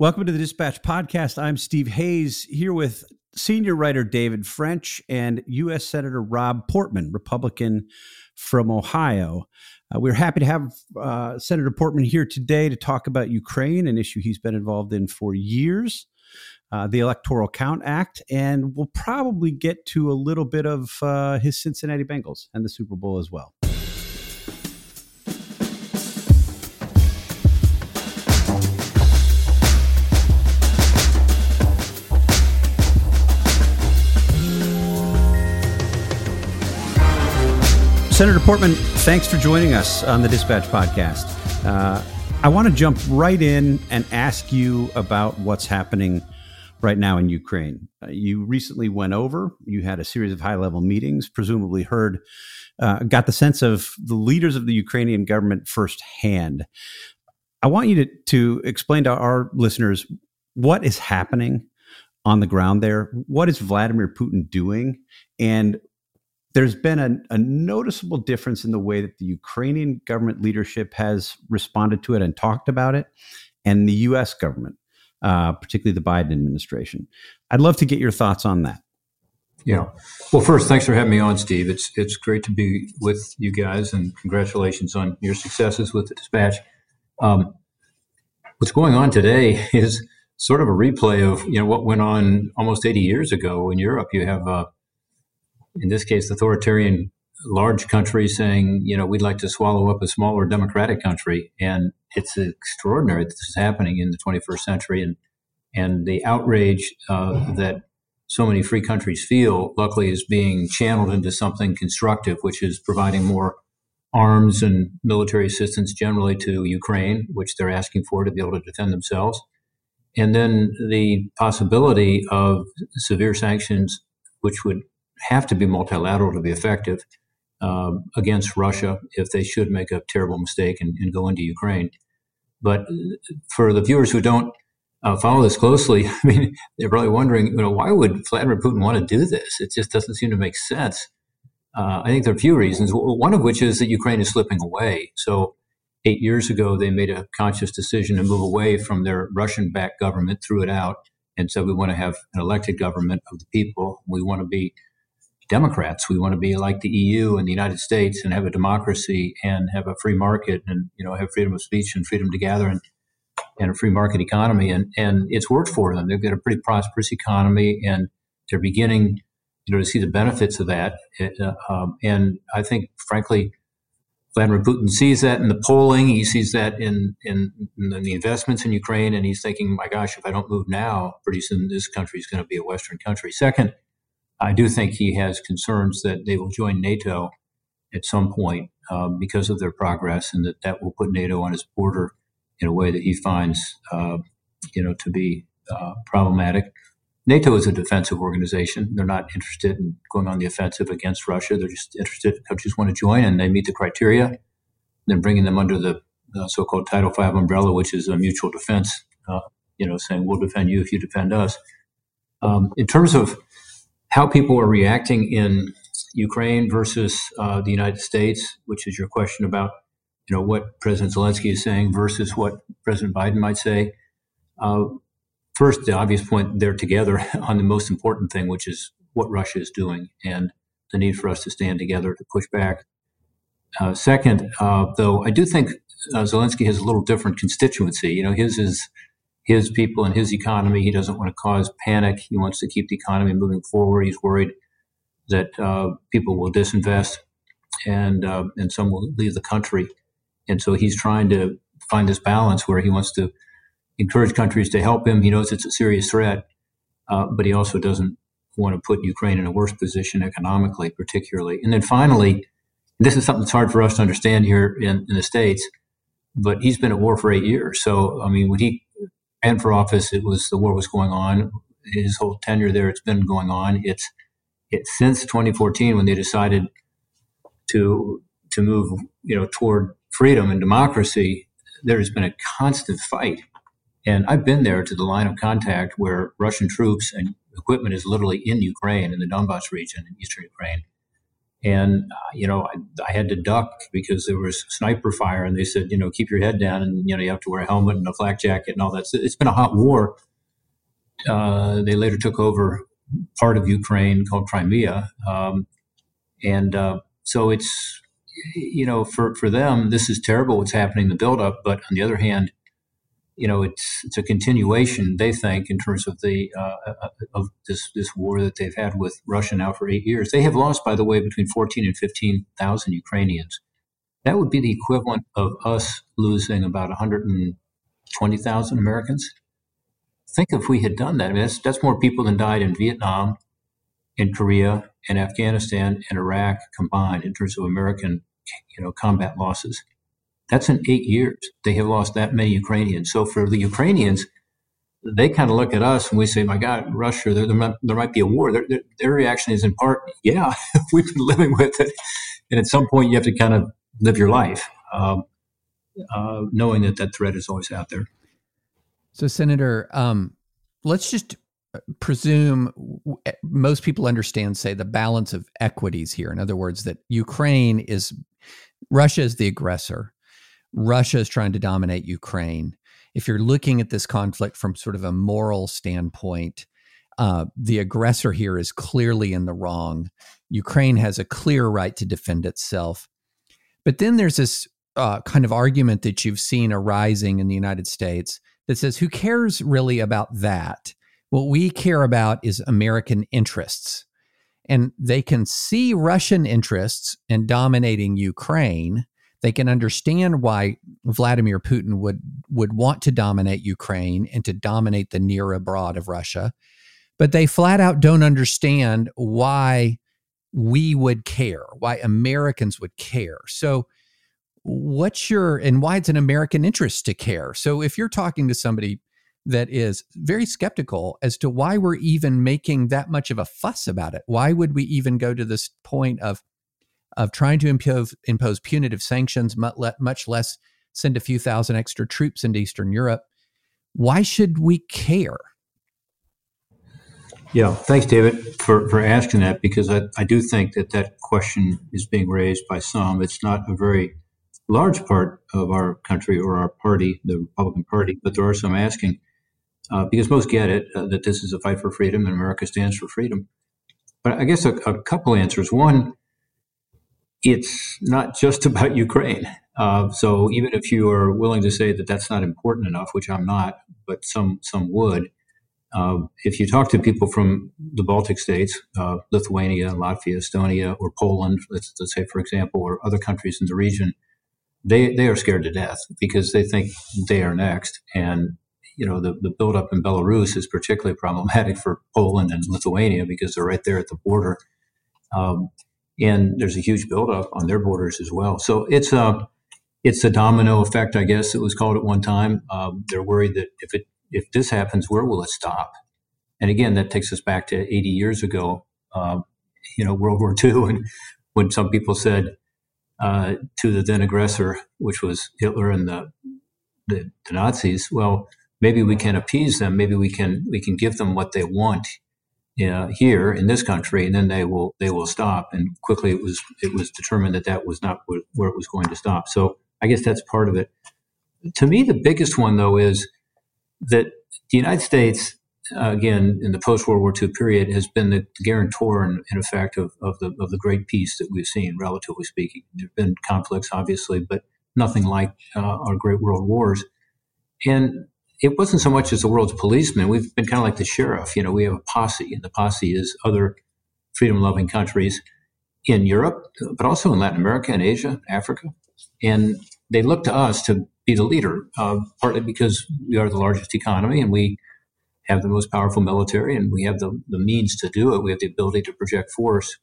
Welcome to the Dispatch Podcast. I'm Steve Hayes here with senior writer David French and U.S. Senator Rob Portman, Republican from Ohio. Uh, we're happy to have uh, Senator Portman here today to talk about Ukraine, an issue he's been involved in for years, uh, the Electoral Count Act, and we'll probably get to a little bit of uh, his Cincinnati Bengals and the Super Bowl as well. Senator Portman, thanks for joining us on the Dispatch Podcast. Uh, I want to jump right in and ask you about what's happening right now in Ukraine. Uh, you recently went over, you had a series of high level meetings, presumably heard, uh, got the sense of the leaders of the Ukrainian government firsthand. I want you to, to explain to our listeners what is happening on the ground there. What is Vladimir Putin doing? And there's been a, a, noticeable difference in the way that the Ukrainian government leadership has responded to it and talked about it, and the U.S. government, uh, particularly the Biden administration. I'd love to get your thoughts on that. Yeah. Well, first, thanks for having me on, Steve. It's it's great to be with you guys, and congratulations on your successes with the Dispatch. Um, what's going on today is sort of a replay of you know what went on almost 80 years ago in Europe. You have uh, in this case, authoritarian large country saying, you know, we'd like to swallow up a smaller democratic country. And it's extraordinary that this is happening in the 21st century. And, and the outrage uh, that so many free countries feel, luckily, is being channeled into something constructive, which is providing more arms and military assistance generally to Ukraine, which they're asking for to be able to defend themselves. And then the possibility of severe sanctions, which would have to be multilateral to be effective uh, against Russia if they should make a terrible mistake and, and, go into Ukraine. But for the viewers who don't uh, follow this closely, I mean, they're probably wondering, you know, why would Vladimir Putin want to do this? It just doesn't seem to make sense. Uh, I think there are a few reasons. One of which is that Ukraine is slipping away. So, eight years ago, they made a conscious decision to move away from their Russian backed government, threw it out, and said, we want to have an elected government of the people. We want to be Democrats. We want to be like the EU and the United States and have a democracy and have a free market and you know have freedom of speech and freedom to gather and and a free market economy. And and it's worked for them. They've got a pretty prosperous economy and they're beginning you know to see the benefits of that. Uh, um, and I think frankly. Vladimir Putin sees that in the polling. He sees that in, in, in the investments in Ukraine, and he's thinking, "My gosh, if I don't move now, pretty soon this country is going to be a Western country." Second, I do think he has concerns that they will join NATO at some point um, because of their progress, and that that will put NATO on his border in a way that he finds, uh, you know, to be uh, problematic. NATO is a defensive organization. They're not interested in going on the offensive against Russia. They're just interested countries want to join and they meet the criteria. Then bringing them under the uh, so-called Title V umbrella, which is a mutual defense. Uh, you know, saying we'll defend you if you defend us. Um, in terms of how people are reacting in Ukraine versus uh, the United States, which is your question about, you know, what President Zelensky is saying versus what President Biden might say. Uh, first, the obvious point, they're together on the most important thing, which is what Russia is doing and the need for us to stand together to push back. Uh, second, uh, though, I do think uh, Zelensky has a little different constituency. You know, his is his people and his economy. He doesn't want to cause panic. He wants to keep the economy moving forward. He's worried that uh, people will disinvest and uh, and some will leave the country. And so he's trying to find this balance where he wants to encourage countries to help him. He knows it's a serious threat, uh, but he also doesn't want to put Ukraine in a worse position economically, particularly. And then finally, this is something that's hard for us to understand here in, in the states. But he's been at war for eight years. So, I mean, when he ran for office, it was the war was going on. His whole tenure there, it's been going on. It's it's since 2014 when they decided to to move, you know, toward freedom and democracy. There has been a constant fight, and I've been there to the line of contact where Russian troops and equipment is literally in Ukraine, in the Donbass region in eastern Ukraine, And, uh, you know, I, I, had to duck because there was sniper fire and they said, you know, keep your head down and, you know, you have to wear a helmet and a flak jacket and all that. So it's been a hot war. Uh, they later took over part of Ukraine called Crimea. Um, and uh, so it's, you know, for, for them, this is terrible what's happening, the buildup. But on the other hand, you know, it's it's a continuation. They think in terms of the uh, uh, of this this war that they've had with Russia now for eight years. They have lost, by the way, between fourteen and fifteen thousand Ukrainians. That would be the equivalent of us losing about one hundred and twenty thousand Americans. Think if we had done that. I mean, that's that's more people than died in Vietnam, in Korea, and Afghanistan and Iraq combined in terms of American, you know, combat losses. That's in eight years. They have lost that many Ukrainians. So for the Ukrainians, they kind of look at us and we say, "My God, Russia, there, there, might, there might, be a war." Their, their, their, reaction is, in part, "Yeah, we've been living with it," and at some point, you have to kind of live your life, um, uh, knowing that that threat is always out there. So, Senator, um, let's just presume most people understand, say, the balance of equities here. In other words, that Ukraine is Russia is the aggressor. Russia is trying to dominate Ukraine. If you're looking at this conflict from sort of a moral standpoint, uh, the aggressor here is clearly in the wrong. Ukraine has a clear right to defend itself. But then there's this uh, kind of argument that you've seen arising in the United States that says, who cares really about that? What we care about is American interests. And they can see Russian interests in dominating Ukraine. They can understand why Vladimir Putin would, would want to dominate Ukraine and to dominate the near abroad of Russia. But they flat out don't understand why we would care, why Americans would care. So, what's your and why it's an American interest to care? So, if you're talking to somebody that is very skeptical as to why we're even making that much of a fuss about it. Why would we even go to this point of of trying to impose, impose punitive sanctions, much less send a few thousand extra troops into Eastern Europe? Why should we care? Yeah, thanks, David, for, for asking that because I, I do think that that question is being raised by some. It's not a very large part of our country or our party, the Republican Party, but there are some asking uh, because most get it uh, that this is a fight for freedom and America stands for freedom. But I guess a, a couple answers. One, it's not just about Ukraine. Uh, so even if you are willing to say that that's not important enough, which I'm not, but some some would, uh, if you talk to people from the Baltic states, uh, Lithuania, Latvia, Estonia, or Poland, let's, let's say for example, or other countries in the region, they they are scared to death because they think they are next, and you know, the, the buildup in Belarus is particularly problematic for Poland and Lithuania because they're right there at the border. Um, and there's a huge buildup on their borders as well. So it's a, it's a domino effect, I guess it was called at one time. Um, they're worried that if it if this happens, where will it stop? And again, that takes us back to 80 years ago, uh, you know, World War II, and when some people said uh, to the then aggressor, which was Hitler and the, the, the Nazis, well, maybe we can appease them. Maybe we can we can give them what they want uh, here in this country, and then they will they will stop. And quickly, it was it was determined that that was not where, where it was going to stop. So I guess that's part of it. To me, the biggest one though is that the United States, uh, again, in the post World War II period, has been the guarantor, in, in effect, of, of the of the great peace that we've seen, relatively speaking. There have been conflicts, obviously, but nothing like uh, our great world wars. And it wasn't so much as the world's policeman. We've been kind of like the sheriff. You know, we have a posse, and the posse is other freedom loving countries in Europe, but also in Latin America and Asia, Africa. And they look to us to be the leader, uh, partly because we are the largest economy and we have the most powerful military and we have the, the means to do it. We have the ability to project force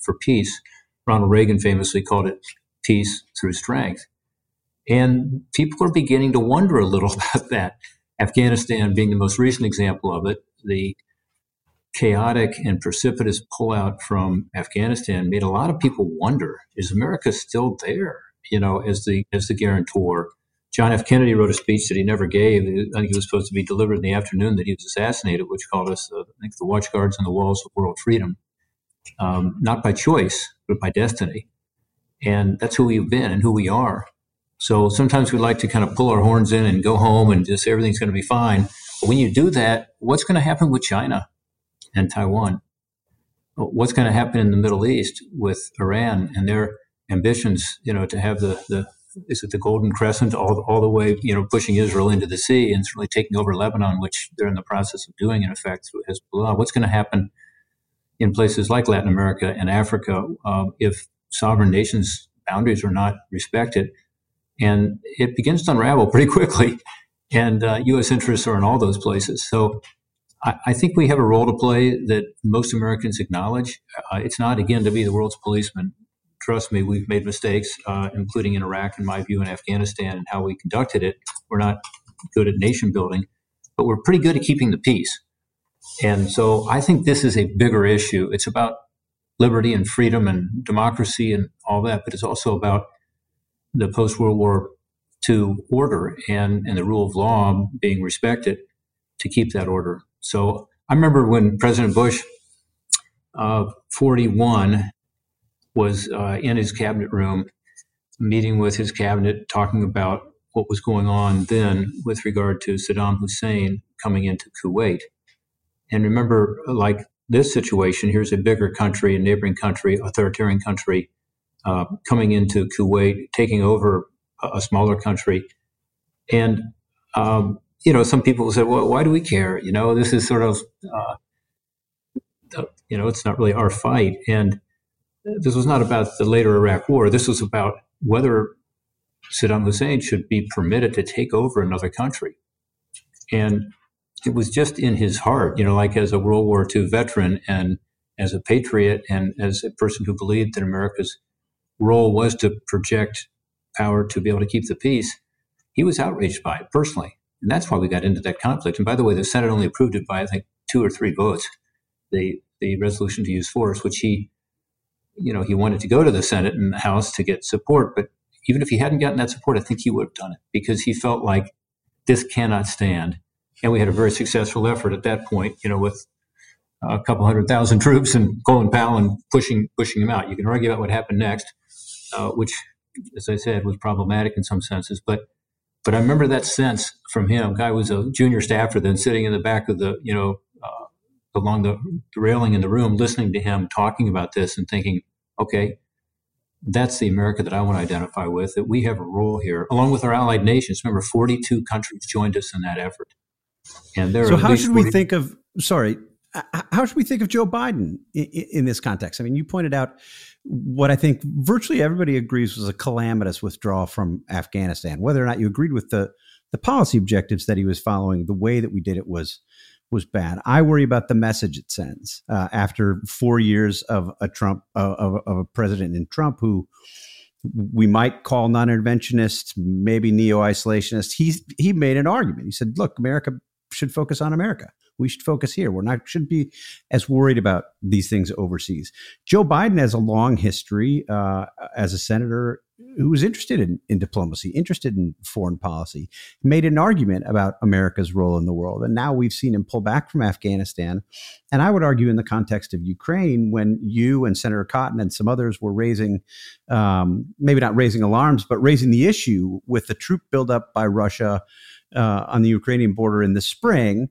for peace. Ronald Reagan famously called it peace through strength. And people are beginning to wonder a little about that. Afghanistan being the most recent example of it, the chaotic and precipitous pullout from Afghanistan made a lot of people wonder: Is America still there? You know, as the as the guarantor. John F. Kennedy wrote a speech that he never gave. I think it was supposed to be delivered in the afternoon that he was assassinated, which called us, uh, I think, the watchguards on the walls of world freedom. um, not by choice, but by destiny. And that's who we've been and who we are. So sometimes we like to kind of pull our horns in and go home and just everything's going to be fine. But when you do that, what's going to happen with China and Taiwan? What's going to happen in the Middle East with Iran and their ambitions, you know, to have the, the is it the Golden Crescent all, all the way, you know, pushing Israel into the sea and certainly taking over Lebanon, which they're in the process of doing, in effect, through Hezbollah. What's going to happen in places like Latin America and Africa uh, if sovereign nations' boundaries are not respected? And it begins to unravel pretty quickly. And uh, U.S. interests are in all those places. So I, I, think we have a role to play that most Americans acknowledge. Uh, it's not, again, to be the world's policeman trust me, we've made mistakes, uh, including in Iraq, in my view, in Afghanistan, and how we conducted it. We're not good at nation building, but we're pretty good at keeping the peace. And so I think this is a bigger issue. It's about liberty and freedom and democracy and all that, but it's also about the post World War II order and, and the rule of law being respected to keep that order. So I remember when President Bush, uh, 41, was uh, in his cabinet room, meeting with his cabinet, talking about what was going on then with regard to Saddam Hussein coming into Kuwait. And remember, like this situation, here's a bigger country, a neighboring country, authoritarian country, uh, coming into Kuwait, taking over a, smaller country. And, um, you know, some people said, well, why do we care? You know, this is sort of, uh, you know, it's not really our fight. And this was not about the later Iraq War. This was about whether Saddam Hussein should be permitted to take over another country. And it was just in his heart, you know, like as a World War II veteran and as a patriot and as a person who believed that America's role was to project power to be able to keep the peace, he was outraged by it personally. And that's why we got into that conflict. And by the way, the Senate only approved it by, I think, two or three votes, the, the resolution to use force, which he you know, he wanted to go to the Senate and the House to get support. But even if he hadn't gotten that support, I think he would have done it because he felt like this cannot stand. And we had a very successful effort at that point, you know, with a couple hundred thousand troops and Colin Powell and pushing pushing him out. You can argue about what happened next, uh, which, as I said, was problematic in some senses. But but I remember that sense from him. Guy was a junior staffer, then sitting in the back of the you know along the railing in the room, listening to him talking about this and thinking, okay, that's the America that I want to identify with, that we have a role here, along with our allied nations. Remember, 42 countries joined us in that effort. And there so, how should 40- we think of, sorry, how should we think of Joe Biden in, in, this context? I mean, you pointed out what I think virtually everybody agrees was a calamitous withdrawal from Afghanistan. Whether or not you agreed with the the policy objectives that he was following, the way that we did it was was bad. I worry about the message it sends uh, after four years of a Trump of, of, a president in Trump who we might call non-interventionist, maybe neo-isolationist. He he made an argument. He said, "Look, America should focus on America. We should focus here. We're not shouldn't be as worried about these things overseas." Joe Biden has a long history uh, as a senator who was interested in, in diplomacy, interested in foreign policy, made an argument about America's role in the world. And now we've seen him pull back from Afghanistan. And I would argue, in the context of Ukraine, when you and Senator Cotton and some others were raising, um, maybe not raising alarms, but raising the issue with the troop buildup by Russia uh, on the Ukrainian border in the spring,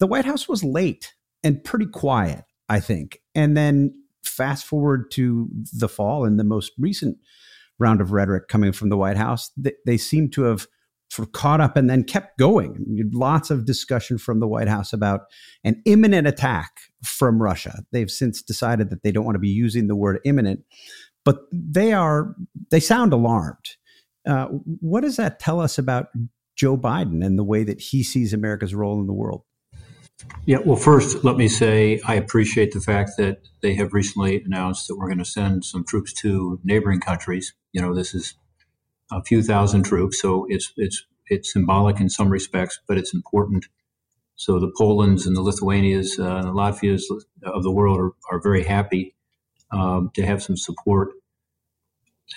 the White House was late and pretty quiet, I think. And then fast forward to the fall and the most recent round of rhetoric coming from the White House, they, they seem to have sort of caught up and then kept going. Lots of discussion from the White House about an imminent attack from Russia. They've since decided that they don't want to be using the word imminent, but they are they sound alarmed. Uh, what does that tell us about Joe Biden and the way that he sees America's role in the world? Yeah, well, first, let me say I appreciate the fact that they have recently announced that we're going to send some troops to neighboring countries. You know, this is a few thousand troops, so it's it's it's symbolic in some respects, but it's important. So the Polands and the Lithuanias uh, and the Latvias of the world are, are very happy um, to have some support.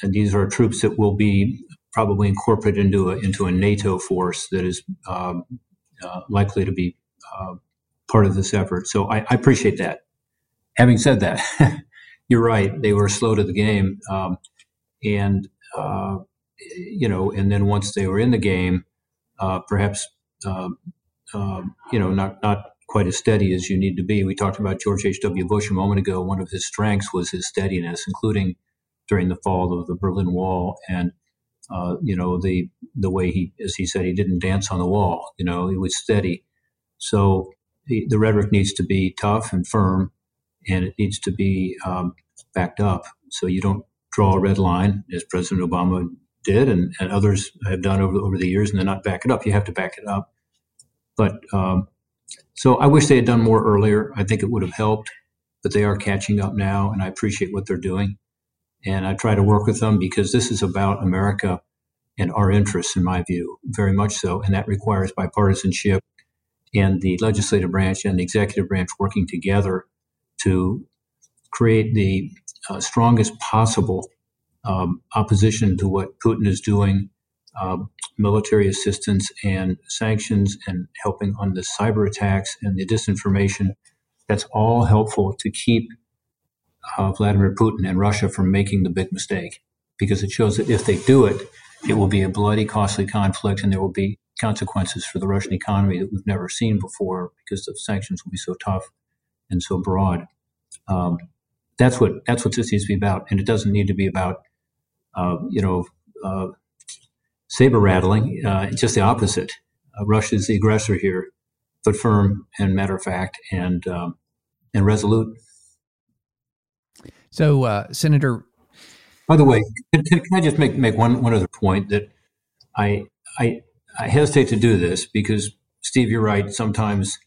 And these are troops that will be probably incorporated into a, into a NATO force that is um, uh, likely to be uh, part of this effort. So I, I appreciate that. Having said that, you're right; they were slow to the game, um, and uh, you know, and then once they were in the game, uh, perhaps um, you know, not not quite as steady as you need to be. We talked about George H.W. Bush a moment ago. One of his strengths was his steadiness, including during the fall of the Berlin Wall, and uh, you know the the way he, as he said, he didn't dance on the wall. You know, he was steady. So the, the rhetoric needs to be tough and firm, and it needs to be um, backed up. So you don't draw a red line, as President Obama did, and, and others have done over over the years, and then not back it up. You have to back it up. But um, so I wish they had done more earlier. I think it would have helped, but they are catching up now, and I appreciate what they're doing. And I try to work with them because this is about America and our interests, in my view, very much so. And that requires bipartisanship and the legislative branch and the executive branch working together to create the uh, strongest possible um, opposition to what Putin is doing uh, military assistance and sanctions and helping on the cyber attacks and the disinformation. That's all helpful to keep uh, Vladimir Putin and Russia from making the big mistake because it shows that if they do it, it will be a bloody, costly conflict and there will be consequences for the Russian economy that we've never seen before because the sanctions will be so tough and so broad. Um, that's what that's what this needs to be about, and it doesn't need to be about uh, you know uh, saber rattling. Uh, it's just the opposite. Uh, Russia is the aggressor here, but firm and matter of fact and um, and resolute. So, uh, Senator. By the way, can, can, I just make, make one, one other point that I, I I hesitate to do this because Steve, you're right. Sometimes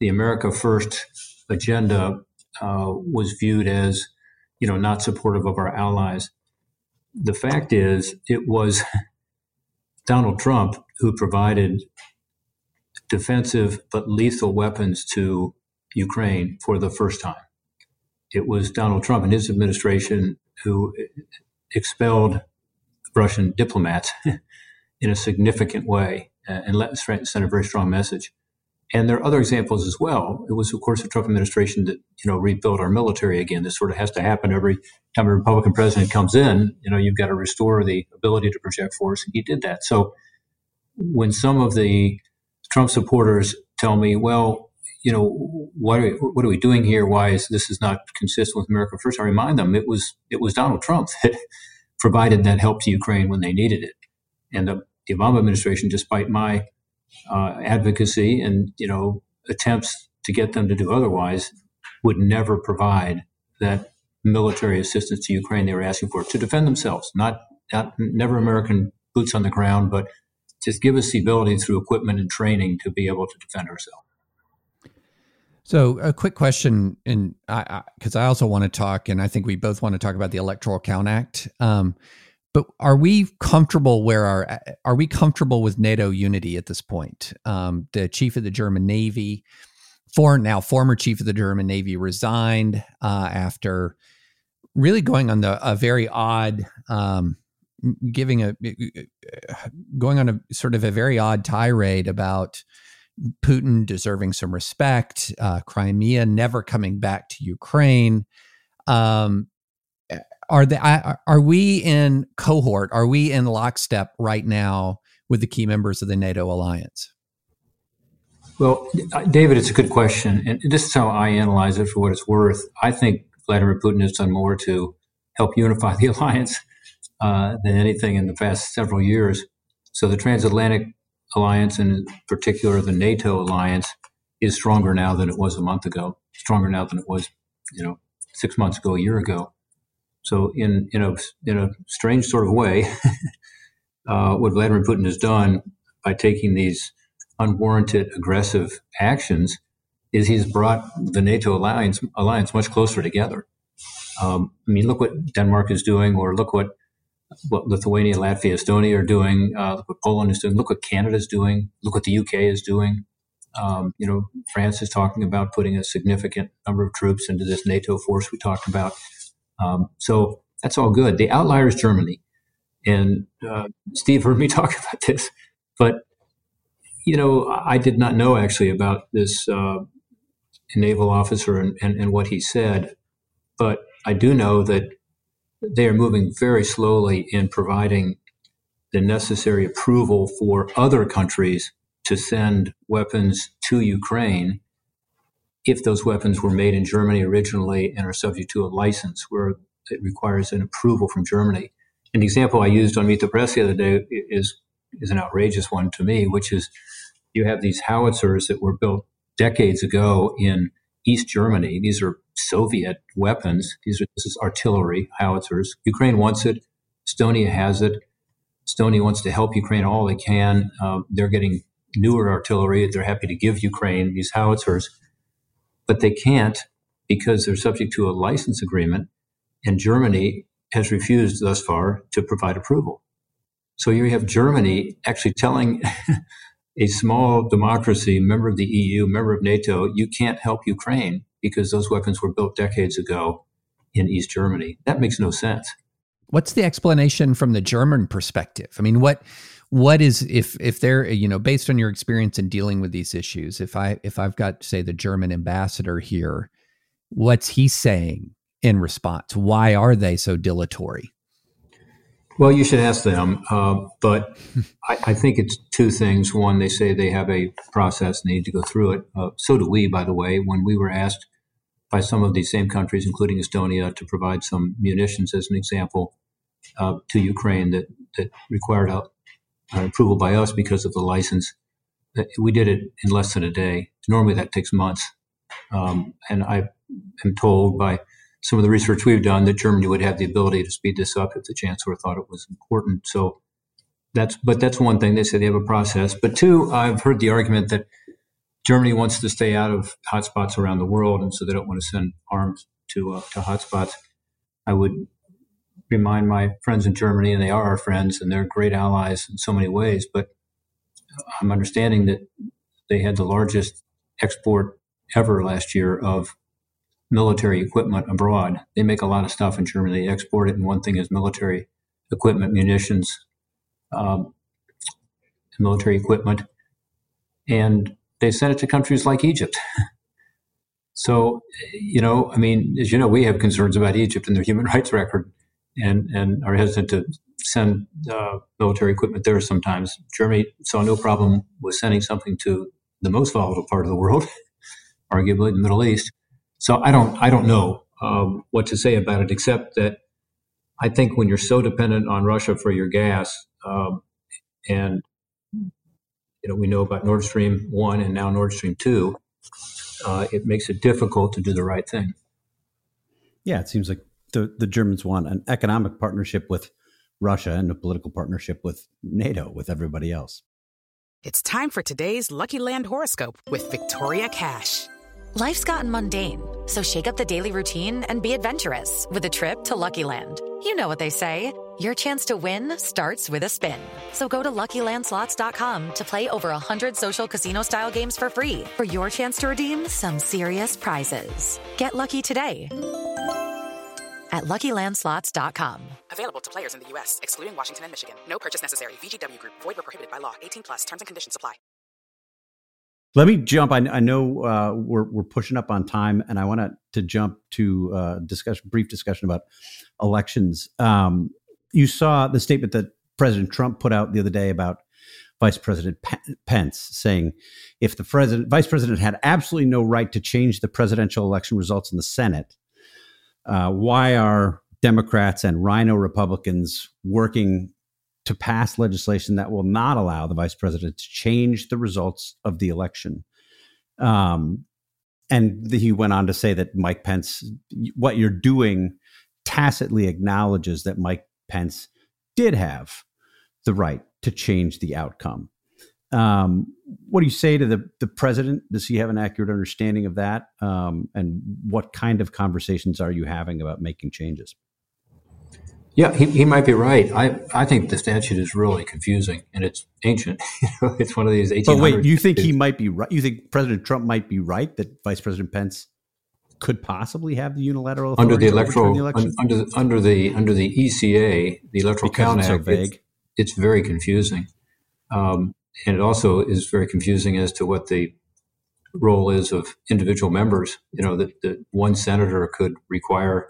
the America First agenda uh, was viewed as, you know, not supportive of our allies. The fact is, it was Donald Trump who provided defensive but lethal weapons to Ukraine for the first time. It was Donald Trump and his administration who expelled Russian diplomats in a significant way uh, and let send a very strong message. And there are other examples as well. It was, of course, the Trump administration that you know rebuilt our military again. This sort of has to happen every time a Republican president comes in. You know, you've got to restore the ability to project force, and he did that. So when some of the Trump supporters tell me, "Well, you know, what are, what are we doing here? Why is this is not consistent with America First? I remind them it was it was Donald Trump that provided that help to Ukraine when they needed it, and the, the Obama administration, despite my uh, advocacy and you know attempts to get them to do otherwise would never provide that military assistance to Ukraine they were asking for to defend themselves. Not, not never American boots on the ground, but just give us the ability through equipment and training to be able to defend ourselves. So, a quick question, and because I, I, I, also want to talk, and I think we both want to talk about the Electoral Count Act. Um, but are we comfortable where our are we comfortable with NATO unity at this point? Um, the chief of the German Navy, for now former chief of the German Navy, resigned uh, after really going on the a very odd, um, giving a going on a sort of a very odd tirade about Putin deserving some respect, uh, Crimea never coming back to Ukraine. Um, are the are we in cohort? Are we in lockstep right now with the key members of the NATO alliance? Well, uh, David, it's a good question, and this is how I analyze it for what it's worth. I think Vladimir Putin has done more to help unify the alliance uh, than anything in the past several years. So the transatlantic alliance, and in particular the NATO alliance, is stronger now than it was a month ago. Stronger now than it was, you know, six months ago, a year ago. So, in in a in a strange sort of way, uh, what Vladimir Putin has done by taking these unwarranted aggressive actions is he's brought the NATO alliance alliance much closer together. Um, I mean, look what Denmark is doing, or look what what Lithuania, Latvia, Estonia are doing. Uh, look what Poland is doing. Look what Canada is doing. Look what the UK is doing. Um, you know, France is talking about putting a significant number of troops into this NATO force we talked about. Um, so that's all good. The outlier is Germany. And uh, Steve heard me talk about this, but you know, I did not know actually about this uh, naval officer and, and, and, what he said, but I do know that they are moving very slowly in providing the necessary approval for other countries to send weapons to Ukraine if those weapons were made in Germany originally and are subject to a license where it requires an approval from Germany. An example I used on Meet the Press the other day is is an outrageous one to me, which is you have these howitzers that were built decades ago in East Germany. These are Soviet weapons. These are this is artillery howitzers. Ukraine wants it. Estonia has it. Estonia wants to help Ukraine all they can. Uh, they're getting newer artillery. They're happy to give Ukraine these howitzers, but they can't because they're subject to a license agreement, and Germany has refused thus far to provide approval. So you have Germany actually telling a small democracy, member of the EU, member of NATO, you can't help Ukraine because those weapons were built decades ago in East Germany. That makes no sense. What's the explanation from the German perspective? I mean, what what is if if they're you know based on your experience in dealing with these issues, if I if I've got say the German ambassador here, what's he saying in response? Why are they so dilatory? Well, you should ask them, uh, but I, I, think it's two things. One, they say they have a process, and need to go through it. Uh, so do we, by the way. When we were asked by some of these same countries, including Estonia, to provide some munitions, as an example, uh, to Ukraine that, that required a, approval by us because of the license, we did it in less than a day. Normally, that takes months. Um, and I am told by some of the research we've done that Germany would have the ability to speed this up if the chancellor thought it was important. So that's, but that's one thing. They say they have a process. But two, I've heard the argument that Germany wants to stay out of hotspots around the world, and so they don't want to send arms to uh, to hotspots. I would remind my friends in Germany, and they are our friends, and they're great allies in so many ways. But I'm understanding that they had the largest export ever last year of military equipment abroad. They make a lot of stuff in Germany. They export it, and one thing is military equipment, munitions, um, military equipment, and they send it to countries like Egypt. so, you know, I mean, as you know, we have concerns about Egypt and their human rights record, and and are hesitant to send uh, military equipment there. Sometimes Germany saw no problem with sending something to the most volatile part of the world, arguably the Middle East so I don't I don't know um, what to say about it, except that I think when you're so dependent on Russia for your gas, um, and you know we know about Nord Stream one and now Nord Stream two, uh, it makes it difficult to do the right thing. Yeah, it seems like the the Germans want an economic partnership with Russia and a political partnership with NATO, with everybody else. It's time for today's Lucky Land horoscope with Victoria Cash. Life's gotten mundane, so shake up the daily routine and be adventurous with a trip to Lucky Land. You know what they say. Your chance to win starts with a spin. So go to LuckyLandSlots.com to play over 100 social casino-style games for free for your chance to redeem some serious prizes. Get lucky today at LuckyLandSlots.com. Available to players in the U.S., excluding Washington and Michigan. No purchase necessary. VGW Group. Void where prohibited by law. 18 plus. Terms and conditions apply. Let me jump. I, I know uh, we're we're pushing up on time, and I want to jump to uh, discussion, brief discussion about elections. Um, you saw the statement that President Trump put out the other day about Vice President Pence, saying if the president, vice president, had absolutely no right to change the presidential election results in the Senate, uh, why are Democrats and RINO Republicans working to pass legislation that will not allow the vice president to change the results of the election. Um, and he went on to say that Mike Pence, what you're doing tacitly acknowledges that Mike Pence did have the right to change the outcome. Um, what do you say to the, the president? Does he have an accurate understanding of that? Um, and what kind of conversations are you having about making changes? Yeah, he, he might be right. I, I think the statute is really confusing and it's ancient. it's one of these 1800s. But wait, you think he might be right? You think President Trump might be right that Vice President Pence could possibly have the unilateral under the electoral the under under the under the ECA, the Electoral because Count it's Act. So vague. It's, it's very confusing, um, and it also is very confusing as to what the role is of individual members. You know that, that one senator could require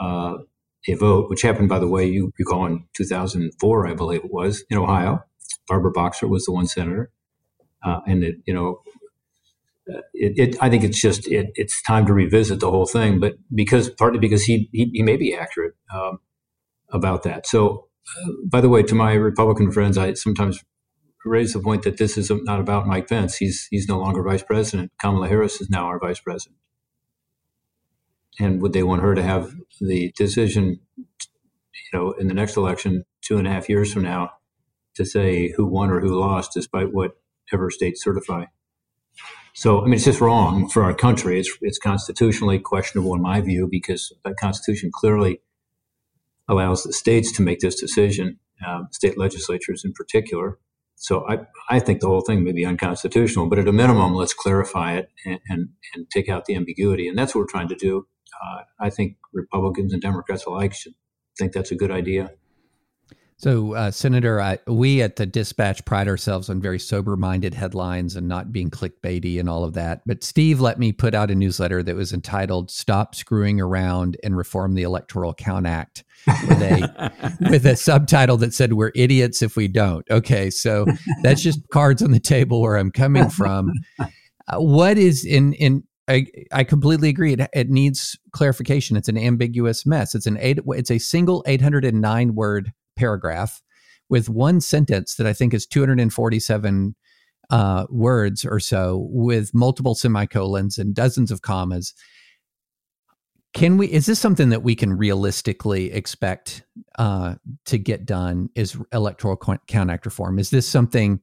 uh, a vote, which happened, by the way, you recall in 2004, I believe it was, in Ohio. Barbara Boxer was the one senator. Uh, and it, you know, it, it, I think it's just it, it's time to revisit the whole thing, but because partly because he he, he may be accurate um, about that. So, uh, by the way, to my Republican friends, I sometimes raise the point that this is not about Mike Pence. He's he's no longer vice president. Kamala Harris is now our vice president. And would they want her to have the decision, you know, in the next election, two and a half years from now, to say who won or who lost, despite whatever states certify? So, I mean, it's just wrong for our country. It's it's constitutionally questionable in my view because the Constitution clearly allows the states to make this decision, uh, state legislatures in particular. So, I I think the whole thing may be unconstitutional, but at a minimum, let's clarify it and and, and take out the ambiguity, and that's what we're trying to do. Uh, I think Republicans and Democrats alike should think that's a good idea. So, uh, Senator, I, we at the Dispatch pride ourselves on very sober minded headlines and not being clickbaity and all of that. But Steve let me put out a newsletter that was entitled Stop Screwing Around and Reform the Electoral Count Act with a, with a subtitle that said, We're idiots if we don't. Okay, so that's just cards on the table where I'm coming from. Uh, what is in, in, I, I completely agree. It, it needs clarification. It's an ambiguous mess. It's an eight. It's a single 809 word paragraph with one sentence that I think is 247 uh, words or so with multiple semicolons and dozens of commas. Can we? Is this something that we can realistically expect uh, to get done? Is electoral count act reform? Is this something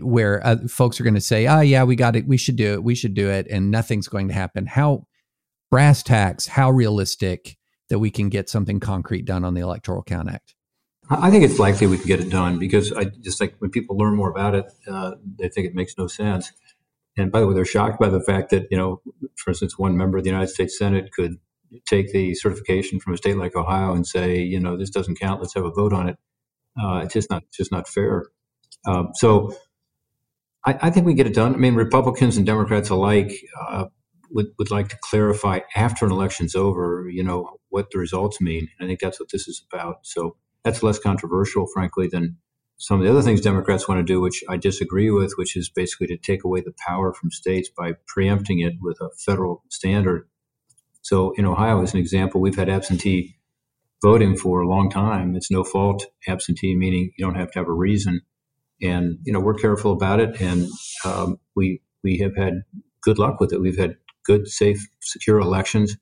where uh, folks are going to say, "Oh, yeah, we got it. We should do it. We should do it," and nothing's going to happen? How brass tacks? How realistic that we can get something concrete done on the electoral count act? I think it's likely we can get it done because I just like when people learn more about it, uh, they think it makes no sense. And by the way, they're shocked by the fact that you know, for instance, one member of the United States Senate could take the certification from a state like Ohio and say, you know, this doesn't count. Let's have a vote on it. Uh, it's just not it's just not fair. Um, so I, think we can get it done. I mean, Republicans and Democrats alike uh, would, would like to clarify after an election's over, you know, what the results mean. I think that's what this is about. So that's less controversial, frankly, than some of the other things Democrats want to do, which I disagree with, which is basically to take away the power from states by preempting it with a federal standard. So in Ohio, as an example, we've had absentee voting for a long time. It's no fault absentee, meaning you don't have to have a reason. And you know we're careful about it, and um, we we have had good luck with it. We've had good, safe, secure elections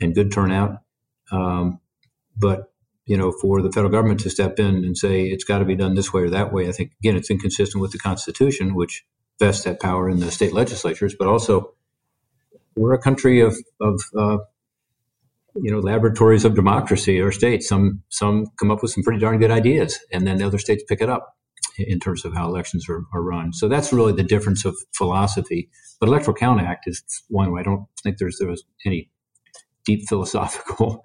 and good turnout. Um, but you know, for the federal government to step in and say it's got to be done this way or that way, I think again it's inconsistent with the Constitution, which vests that power in the state legislatures. But also, we're a country of of uh, you know laboratories of democracy. Our states, some some come up with some pretty darn good ideas, and then the other states pick it up in terms of how elections are, are run. So that's really the difference of philosophy. But Electoral Count Act is one where I don't think there's there was any deep philosophical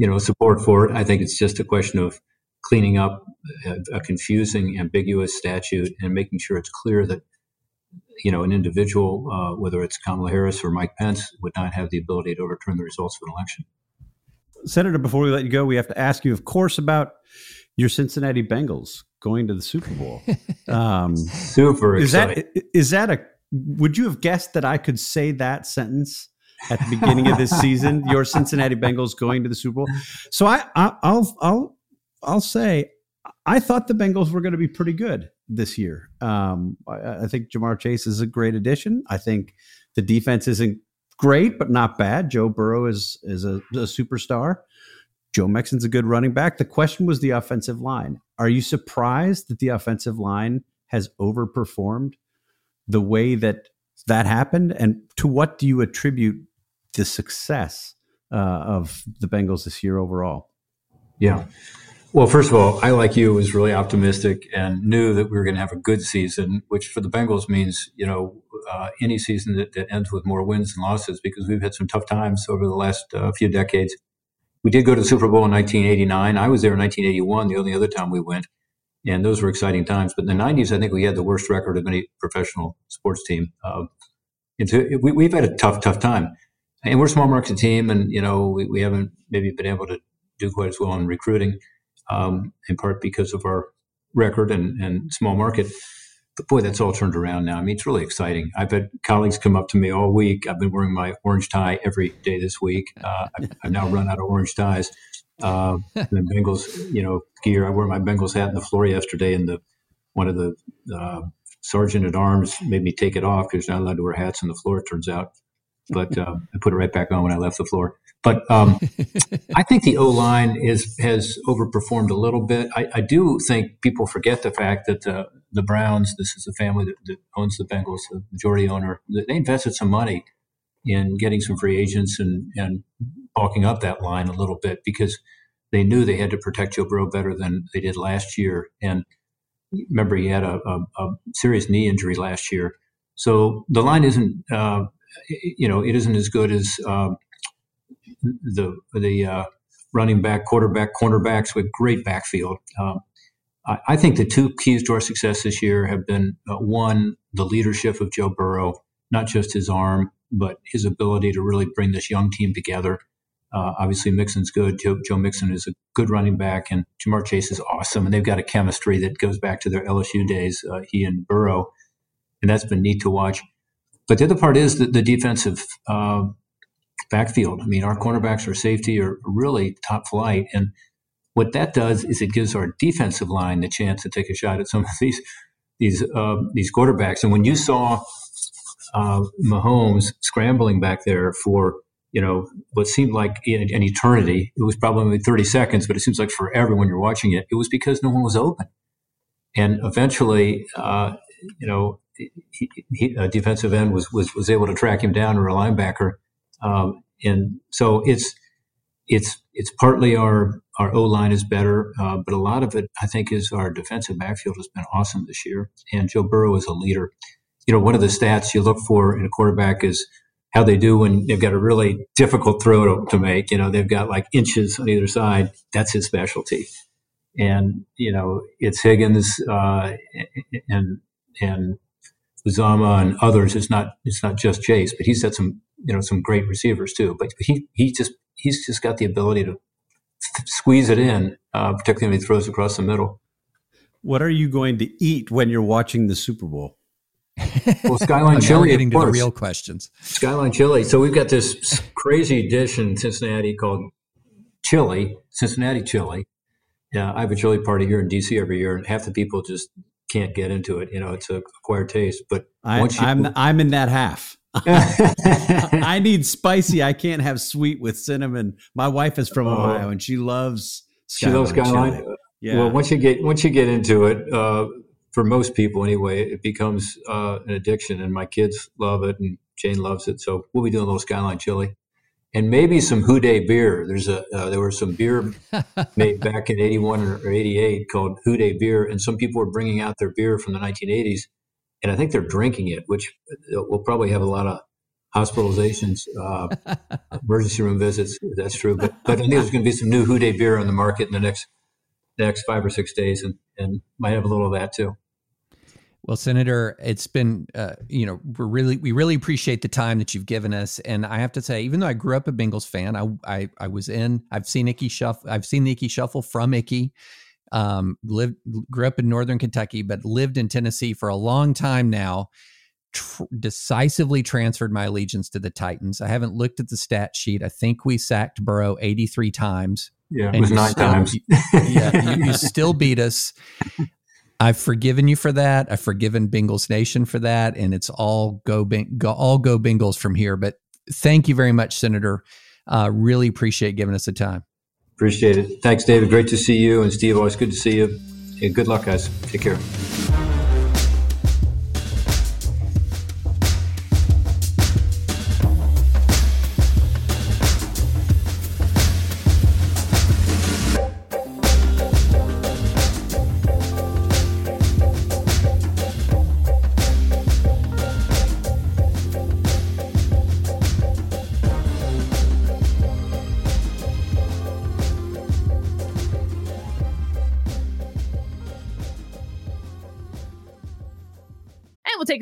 you know support for it. I think it's just a question of cleaning up a, a, confusing, ambiguous statute and making sure it's clear that you know an individual, uh, whether it's Kamala Harris or Mike Pence, would not have the ability to overturn the results of an election. Senator, before we let you go, we have to ask you, of course, about your Cincinnati Bengals going to the Super Bowl. Um, Super exciting. Is that is that a? Would you have guessed that I could say that sentence at the beginning of this season. Your Cincinnati Bengals going to the Super Bowl. So I, I will I'll I'll say I thought the Bengals were going to be pretty good this year. Um, I, I, think Ja'Marr Chase is a great addition. I think the defense isn't great, but not bad. Joe Burrow is is a, a superstar. Joe Mixon's a good running back. The question was the offensive line. Are you surprised that the offensive line has overperformed the way that that happened? And to what do you attribute the success uh, of the Bengals this year overall? Yeah. Well, first of all, I, like you, was really optimistic and knew that we were going to have a good season, which for the Bengals means, you know, uh, any season that, that, ends with more wins than losses because we've had some tough times over the last uh, few decades. We did go to the Super Bowl in 1989. I was there in 1981, the only other time we went. And those were exciting times. But in the 90s, I think we had the worst record of any professional sports team. Uh, we, we've had a tough, tough time. And we're a small market team, and you know we, we haven't maybe been able to do quite as well in recruiting, um, in part because of our record and, and small market. But boy, that's all turned around now. I mean, it's really exciting. I've had colleagues come up to me all week. I've been wearing my orange tie every day this week. Uh, I've, now run out of orange ties. Uh, the Bengals, you know, gear. I wore my Bengals hat on the floor yesterday, and the one of the uh, sergeant at arms made me take it off because you're not allowed to wear hats on the floor. It turns out, but uh, I put it right back on when I left the floor. But um, I think the O line is has overperformed a little bit. I, I, do think people forget the fact that the the Browns, this is the family that, that owns the Bengals, the majority owner, they invested some money in getting some free agents and and bulking up that line a little bit because they knew they had to protect Joe Burrow better than they did last year. And remember, he had a, a, a serious knee injury last year, so the line isn't. Uh, you know, it isn't as good as uh, the the uh, running back, quarterback, cornerbacks with great backfield. Um, I, I, think the two keys to our success this year have been uh, one, the leadership of Joe Burrow, not just his arm, but his ability to really bring this young team together. Uh, obviously, Mixon's good. Joe, Joe, Mixon is a good running back, and Ja'Marr Chase is awesome. And they've got a chemistry that goes back to their LSU days, uh, he and Burrow, and that's been neat to watch. But the other part is the, the defensive uh, backfield. I mean, our cornerbacks or safety are really top flight. And what that does is it gives our defensive line the chance to take a shot at some of these these uh, these quarterbacks. And when you saw uh, Mahomes scrambling back there for you know what seemed like an eternity, it was probably 30 seconds, but it seems like forever when you're watching it. It was because no one was open. And eventually, uh, you know, he, he, a defensive end was, was was able to track him down, or a linebacker, um, and so it's it's it's partly our our O line is better, uh, but a lot of it I think is our defensive backfield has been awesome this year, and Joe Burrow is a leader. You know, one of the stats you look for in a quarterback is how they do when they've got a really difficult throw to, to make. You know, they've got like inches on either side. That's his specialty, and you know it's Higgins uh, and and Uzomah and others. It's not it's not just Chase, but he's had some you know some great receivers too. But he he just he's just got the ability to squeeze it in, uh, particularly when he throws across the middle. What are you going to eat when you're watching the Super Bowl? Well, Skyline Chili. Getting to the real questions. Skyline Chili. So we've got this crazy dish in Cincinnati called chili, Cincinnati chili. Yeah, I have a chili party here in DC every year, and half the people just can't get into it. You know, it's a acquired taste. But I, am I'm, I'm in that half. I need spicy. I can't have sweet with cinnamon. My wife is from oh. Ohio and she loves Skyline she loves Skyline. Yeah. Well, once you get once you get into it, uh, for most people anyway, it becomes uh, an addiction. And my kids love it, and Jane loves it. So we'll be doing a little Skyline chili, and maybe some Hudy beer. There's a uh, there was some beer made back in '81 or '88 called Hudy beer, and some people were bringing out their beer from the 1980s and I think they're drinking it, which will probably have a lot of hospitalizations, uh, emergency room visits. That's true, but but I think there's going to be some new Hudy beer on the market in the next next five or six days, and and might have a little of that too. Well, Senator, it's been uh, you know we really we really appreciate the time that you've given us, and I have to say, even though I grew up a Bengals fan, I I, I was in I've seen Ickey Shuffle I've seen the Ickey Shuffle from Ickey. um, lived grew up in northern Kentucky, but lived in Tennessee for a long time now. Tr- decisively transferred my allegiance to the Titans. I haven't looked at the stat sheet. I think we sacked Burrow 83 times. Yeah, it was nine still, times. yeah, you, you still beat us. I've forgiven you for that. I've forgiven Bengals Nation for that, and it's all go, go all go Bengals from here. But thank you very much, Senator. Uh, really appreciate giving us the time. Appreciate it. Thanks, David. Great to see you. And Steve, always good to see you. And good luck, guys. Take care.